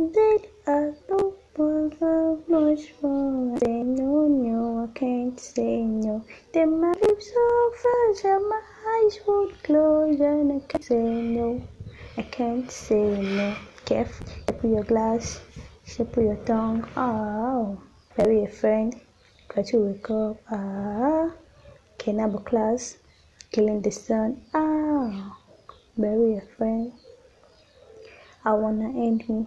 I don't want how much more. I say no, no, I can't say no. Then my lips so fast and my eyes would close and I can't say no. I can't say no. Careful, shape your glass, shape your tongue. Oh, bury a friend, try to wake up. Ah, cannibal class, killing the sun. Ah, bury a friend. I wanna end me.